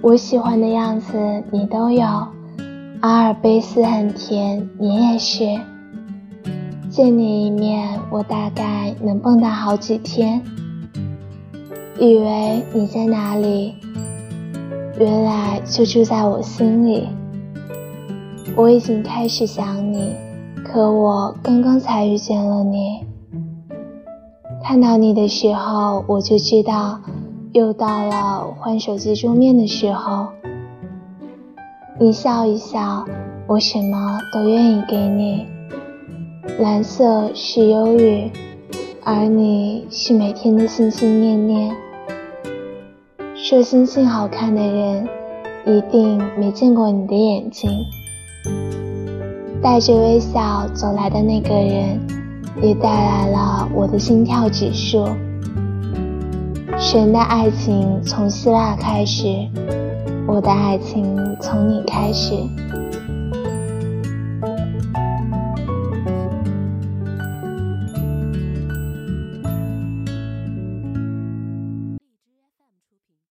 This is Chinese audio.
我喜欢的样子你都有，阿尔卑斯很甜，你也是。见你一面，我大概能蹦跶好几天。以为你在哪里，原来就住在我心里。我已经开始想你，可我刚刚才遇见了你。看到你的时候，我就知道。又到了换手机桌面的时候，你笑一笑，我什么都愿意给你。蓝色是忧郁，而你是每天的心心念念。说星星好看的人，一定没见过你的眼睛。带着微笑走来的那个人，也带来了我的心跳指数。神的爱情从希腊开始，我的爱情从你开始。